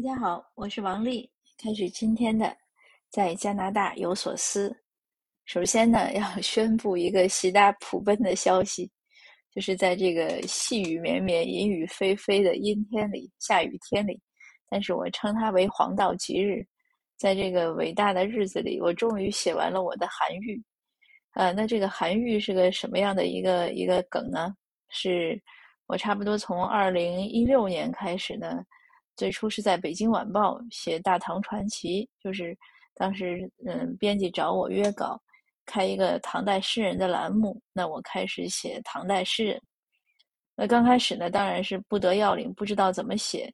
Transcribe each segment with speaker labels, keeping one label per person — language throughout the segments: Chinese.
Speaker 1: 大家好，我是王丽。开始今天的在加拿大有所思。首先呢，要 宣布一个喜大普奔的消息，就是在这个细雨绵绵、阴雨霏霏的阴天里、下雨天里，但是我称它为黄道吉日。在这个伟大的日子里，我终于写完了我的韩愈。呃，那这个韩愈是个什么样的一个一个梗呢？是我差不多从二零一六年开始呢。最初是在北京晚报写《大唐传奇》，就是当时嗯，编辑找我约稿，开一个唐代诗人的栏目。那我开始写唐代诗人。那刚开始呢，当然是不得要领，不知道怎么写。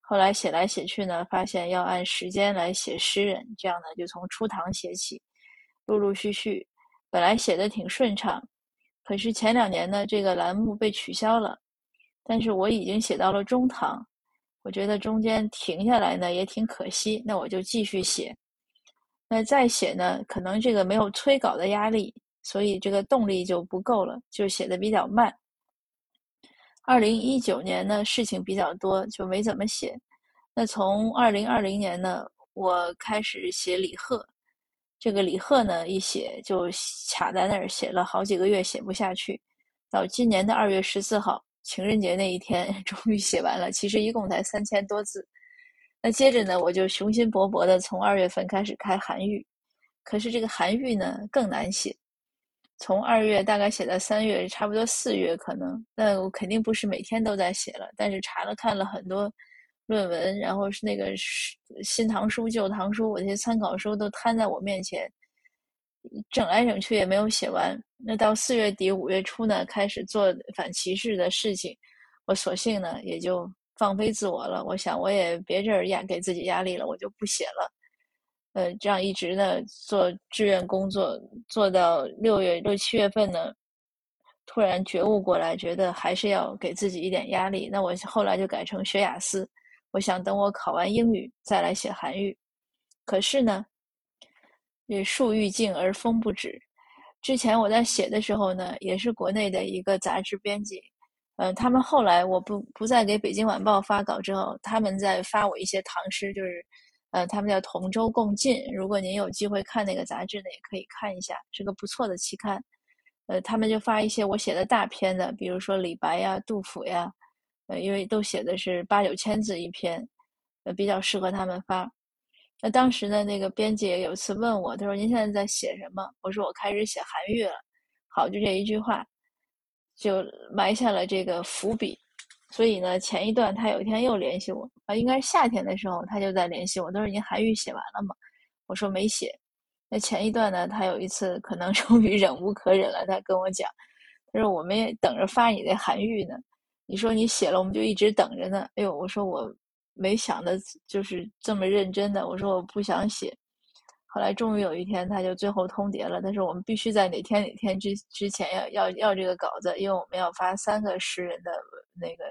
Speaker 1: 后来写来写去呢，发现要按时间来写诗人，这样呢，就从初唐写起，陆陆续续，本来写的挺顺畅。可是前两年呢，这个栏目被取消了，但是我已经写到了中唐。我觉得中间停下来呢也挺可惜，那我就继续写。那再写呢，可能这个没有催稿的压力，所以这个动力就不够了，就写的比较慢。二零一九年呢，事情比较多，就没怎么写。那从二零二零年呢，我开始写李贺。这个李贺呢，一写就卡在那儿，写了好几个月，写不下去。到今年的二月十四号。情人节那一天 终于写完了，其实一共才三千多字。那接着呢，我就雄心勃勃的从二月份开始开韩愈，可是这个韩愈呢更难写。从二月大概写到三月，差不多四月可能，那我肯定不是每天都在写了。但是查了看了很多论文，然后是那个新唐书、旧唐书，我这些参考书都摊在我面前。整来整去也没有写完，那到四月底五月初呢，开始做反歧视的事情，我索性呢也就放飞自我了。我想我也别这儿压给自己压力了，我就不写了。呃，这样一直呢做志愿工作，做到六月六七月份呢，突然觉悟过来，觉得还是要给自己一点压力。那我后来就改成学雅思，我想等我考完英语再来写韩语。可是呢。这树欲静而风不止。之前我在写的时候呢，也是国内的一个杂志编辑，嗯，他们后来我不不再给北京晚报发稿之后，他们在发我一些唐诗，就是，呃，他们叫同舟共进。如果您有机会看那个杂志呢，也可以看一下，是个不错的期刊。呃，他们就发一些我写的大篇的，比如说李白呀、杜甫呀，呃，因为都写的是八九千字一篇，呃，比较适合他们发。那当时呢，那个编辑有一次问我，他说：“您现在在写什么？”我说：“我开始写韩愈了。”好，就这一句话，就埋下了这个伏笔。所以呢，前一段他有一天又联系我，啊，应该是夏天的时候，他就在联系我，他说：“您韩愈写完了吗？”我说：“没写。”那前一段呢，他有一次可能 终于忍无可忍了，他跟我讲：“他说我们也等着发你的韩愈呢，你说你写了，我们就一直等着呢。”哎呦，我说我。没想的就是这么认真的，我说我不想写，后来终于有一天他就最后通牒了，他说我们必须在哪天哪天之之前要要要这个稿子，因为我们要发三个诗人的那个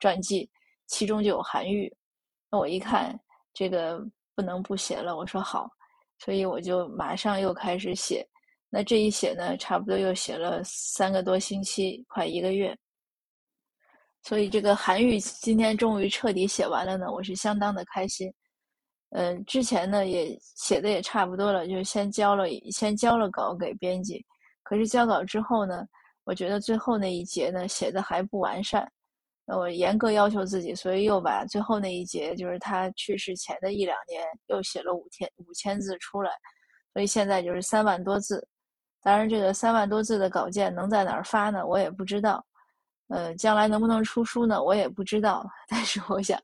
Speaker 1: 传记，其中就有韩愈。那我一看这个不能不写了，我说好，所以我就马上又开始写。那这一写呢，差不多又写了三个多星期，快一个月。所以这个韩愈今天终于彻底写完了呢，我是相当的开心。嗯，之前呢也写的也差不多了，就先交了先交了稿给编辑。可是交稿之后呢，我觉得最后那一节呢写的还不完善，那我严格要求自己，所以又把最后那一节，就是他去世前的一两年，又写了五千五千字出来。所以现在就是三万多字。当然，这个三万多字的稿件能在哪儿发呢？我也不知道。呃，将来能不能出书呢？我也不知道。但是我想，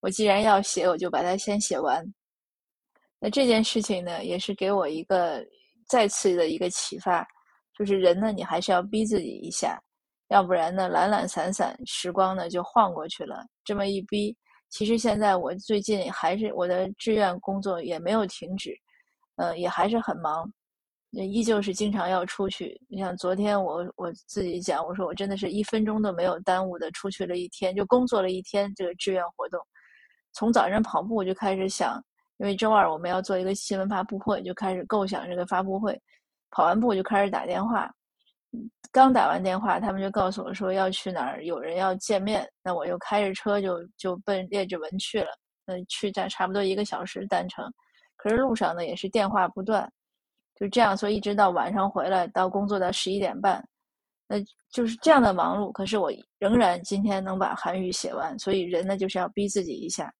Speaker 1: 我既然要写，我就把它先写完。那这件事情呢，也是给我一个再次的一个启发，就是人呢，你还是要逼自己一下，要不然呢，懒懒散散，时光呢就晃过去了。这么一逼，其实现在我最近还是我的志愿工作也没有停止，呃，也还是很忙。依旧是经常要出去。你像昨天我我自己讲，我说我真的是一分钟都没有耽误的出去了一天，就工作了一天这个志愿活动。从早上跑步就开始想，因为周二我们要做一个新闻发布会，就开始构想这个发布会。跑完步就开始打电话，刚打完电话，他们就告诉我说要去哪儿，有人要见面。那我又开着车就就奔列治文去了。嗯，去在差不多一个小时单程，可是路上呢也是电话不断，就这样，所以一直到晚上回来，到工作到十一点半，那就是这样的忙碌。可是我仍然今天能把韩语写完，所以人呢就是要逼自己一下。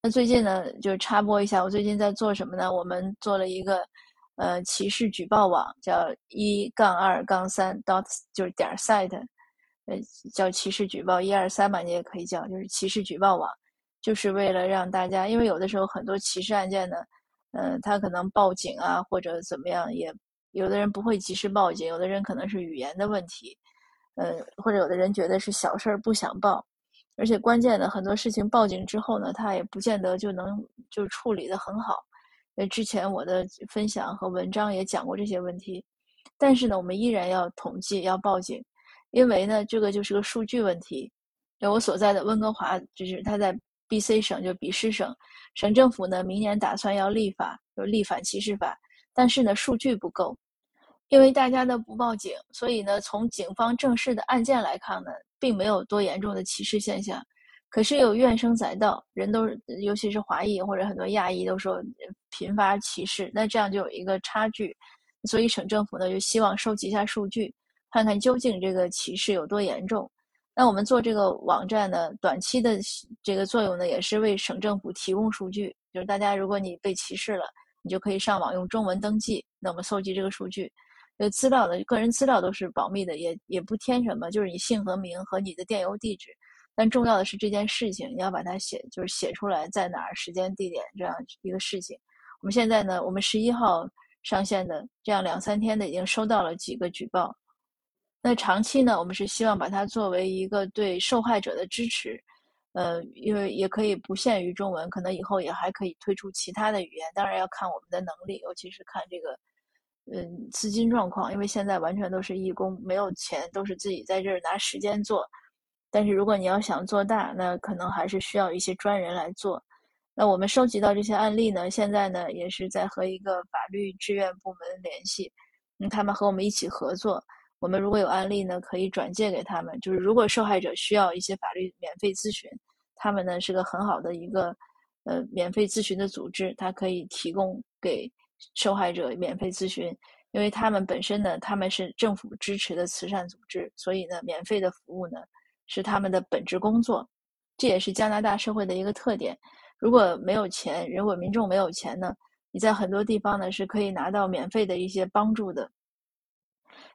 Speaker 1: 那最近呢，就插播一下，我最近在做什么呢？我们做了一个呃歧视举报网，叫一杠二杠三 dot 就是点 site，呃叫歧视举报一二三嘛，你也可以叫，就是歧视举报网，就是为了让大家，因为有的时候很多歧视案件呢，嗯，他可能报警啊或者怎么样，也有的人不会及时报警，有的人可能是语言的问题，呃，或者有的人觉得是小事儿不想报。而且关键的很多事情报警之后呢，他也不见得就能就处理得很好。因为之前我的分享和文章也讲过这些问题，但是呢，我们依然要统计要报警，因为呢，这个就是个数据问题。就我所在的温哥华，就是他在 B.C 省，就比斯省，省政府呢明年打算要立法，就立反歧视法，但是呢数据不够，因为大家都不报警，所以呢从警方正式的案件来看呢。并没有多严重的歧视现象，可是有怨声载道，人都尤其是华裔或者很多亚裔都说频发歧视，那这样就有一个差距，所以省政府呢就希望收集一下数据，看看究竟这个歧视有多严重。那我们做这个网站呢，短期的这个作用呢，也是为省政府提供数据，就是大家如果你被歧视了，你就可以上网用中文登记，那我们搜集这个数据。呃，资料的个人资料都是保密的，也也不填什么，就是你姓和名和你的电邮地址。但重要的是这件事情，你要把它写，就是写出来在哪儿、时间、地点这样一个事情。我们现在呢，我们十一号上线的，这样两三天的已经收到了几个举报。那长期呢，我们是希望把它作为一个对受害者的支持。呃，因为也可以不限于中文，可能以后也还可以推出其他的语言，当然要看我们的能力，尤其是看这个。嗯，资金状况，因为现在完全都是义工，没有钱，都是自己在这儿拿时间做。但是如果你要想做大，那可能还是需要一些专人来做。那我们收集到这些案例呢，现在呢也是在和一个法律志愿部门联系，嗯，他们和我们一起合作。我们如果有案例呢，可以转借给他们。就是如果受害者需要一些法律免费咨询，他们呢是个很好的一个呃免费咨询的组织，它可以提供给。受害者免费咨询，因为他们本身呢，他们是政府支持的慈善组织，所以呢，免费的服务呢是他们的本职工作。这也是加拿大社会的一个特点。如果没有钱，如果民众没有钱呢，你在很多地方呢是可以拿到免费的一些帮助的。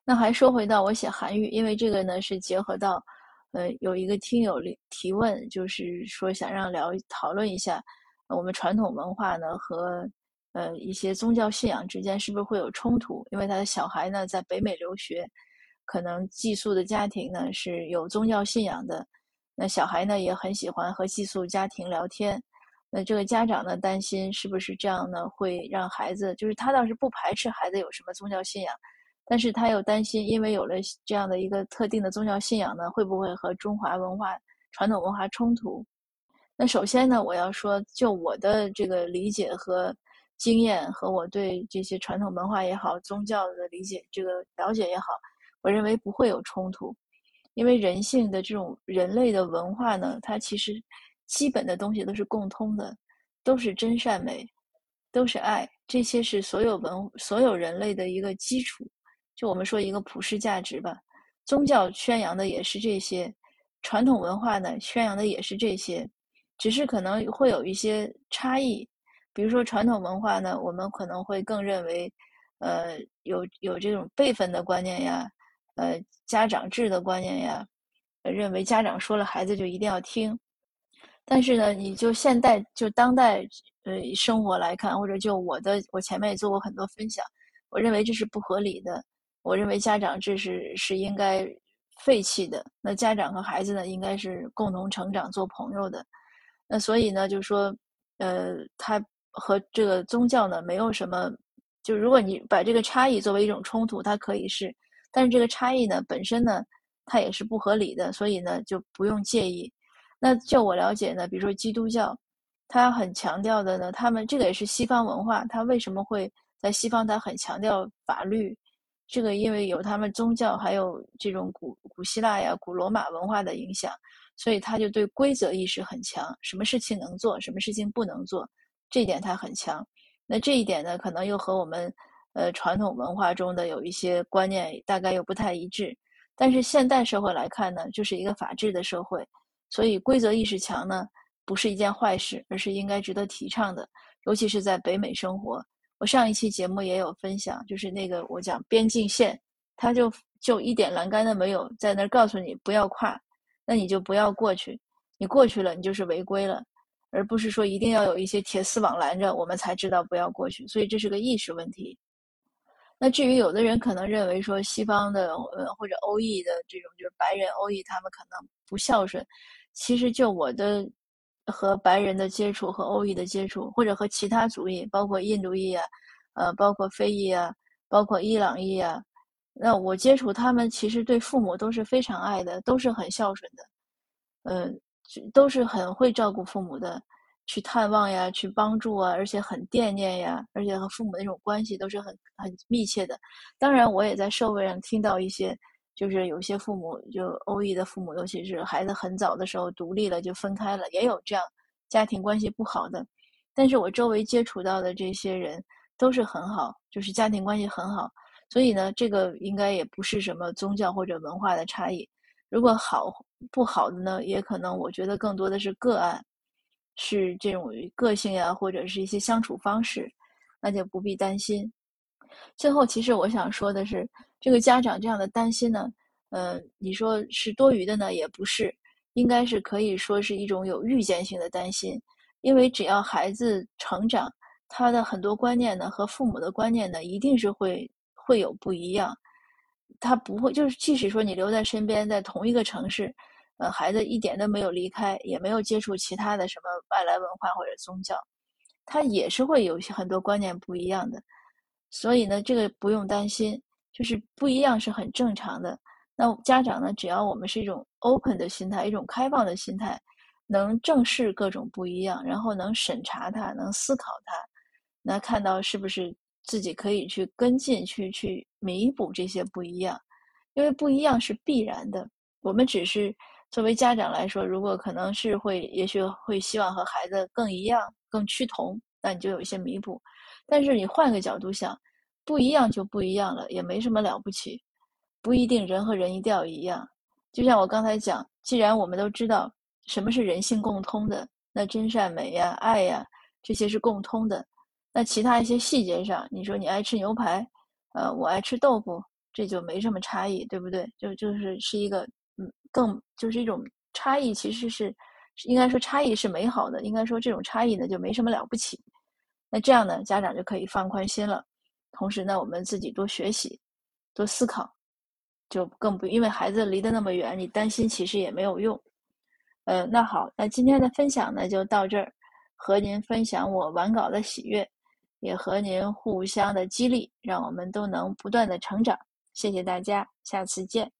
Speaker 1: 那还说回到我写韩愈，因为这个呢是结合到，呃，有一个听友提问，就是说想让聊讨论一下我们传统文化呢和。呃，一些宗教信仰之间是不是会有冲突？因为他的小孩呢在北美留学，可能寄宿的家庭呢是有宗教信仰的，那小孩呢也很喜欢和寄宿家庭聊天，那这个家长呢担心是不是这样呢会让孩子，就是他倒是不排斥孩子有什么宗教信仰，但是他又担心，因为有了这样的一个特定的宗教信仰呢，会不会和中华文化传统文化冲突？那首先呢，我要说，就我的这个理解和。经验和我对这些传统文化也好、宗教的理解、这个了解也好，我认为不会有冲突，因为人性的这种人类的文化呢，它其实基本的东西都是共通的，都是真善美，都是爱，这些是所有文所有人类的一个基础。就我们说一个普世价值吧，宗教宣扬的也是这些，传统文化呢宣扬的也是这些，只是可能会有一些差异。比如说传统文化呢，我们可能会更认为，呃，有有这种辈分的观念呀，呃，家长制的观念呀，认为家长说了孩子就一定要听。但是呢，你就现代就当代呃生活来看，或者就我的我前面也做过很多分享，我认为这是不合理的。我认为家长这是是应该废弃的。那家长和孩子呢，应该是共同成长做朋友的。那所以呢，就说呃，他。和这个宗教呢没有什么，就如果你把这个差异作为一种冲突，它可以是，但是这个差异呢本身呢，它也是不合理的，所以呢就不用介意。那就我了解呢，比如说基督教，它很强调的呢，他们这个也是西方文化，它为什么会在西方它很强调法律？这个因为有他们宗教还有这种古古希腊呀、古罗马文化的影响，所以他就对规则意识很强，什么事情能做，什么事情不能做，这一点他很强。那这一点呢，可能又和我们呃传统文化中的有一些观念大概又不太一致。但是现代社会来看呢，就是一个法治的社会，所以规则意识强呢，不是一件坏事，而是应该值得提倡的。尤其是在北美生活，我上一期节目也有分享，就是那个我讲边境线，它就就一点栏杆都没有，在那儿告诉你不要跨，那你就不要过去，你过去了，你就是违规了，而不是说一定要有一些铁丝网拦着我们才知道不要过去，所以这是个意识问题。那至于有的人可能认为说西方的呃或者欧裔的这种就是白人欧裔他们可能不孝顺，其实就我的和白人的接触和欧裔的接触，或者和其他族裔，包括印度裔啊，呃，包括非裔啊，包括伊朗裔啊，那我接触他们其实对父母都是非常爱的，都是很孝顺的，嗯，都是很会照顾父母的。去探望呀，去帮助啊，而且很惦念呀，而且和父母那种关系都是很很密切的。当然，我也在社会上听到一些，就是有些父母就欧裔的父母，尤其是孩子很早的时候独立了就分开了，也有这样家庭关系不好的。但是我周围接触到的这些人都是很好，就是家庭关系很好。所以呢，这个应该也不是什么宗教或者文化的差异。如果好不好的呢，也可能我觉得更多的是个案。是这种个性呀，或者是一些相处方式，那就不必担心。最后，其实我想说的是，这个家长这样的担心呢，呃，你说是多余的呢，也不是，应该是可以说是一种有预见性的担心。因为只要孩子成长，他的很多观念呢和父母的观念呢，一定是会会有不一样。他不会，就是即使说你留在身边，在同一个城市。呃，孩子一点都没有离开，也没有接触其他的什么外来文化或者宗教，他也是会有些很多观念不一样的。所以呢，这个不用担心，就是不一样是很正常的。那家长呢，只要我们是一种 open 的心态，一种开放的心态，能正视各种不一样，然后能审查它，能思考它，那看到是不是自己可以去跟进，去去弥补这些不一样，因为不一样是必然的，我们只是。作为家长来说，如果可能是会，也许会希望和孩子更一样、更趋同，那你就有一些弥补。但是你换个角度想，不一样就不一样了，也没什么了不起。不一定人和人一定要一样。就像我刚才讲，既然我们都知道什么是人性共通的，那真善美呀、爱呀这些是共通的。那其他一些细节上，你说你爱吃牛排，呃，我爱吃豆腐，这就没什么差异，对不对？就就是是一个。嗯，更就是一种差异，其实是应该说差异是美好的。应该说这种差异呢，就没什么了不起。那这样呢，家长就可以放宽心了。同时呢，我们自己多学习、多思考，就更不因为孩子离得那么远，你担心其实也没有用。呃，那好，那今天的分享呢就到这儿，和您分享我完稿的喜悦，也和您互相的激励，让我们都能不断的成长。谢谢大家，下次见。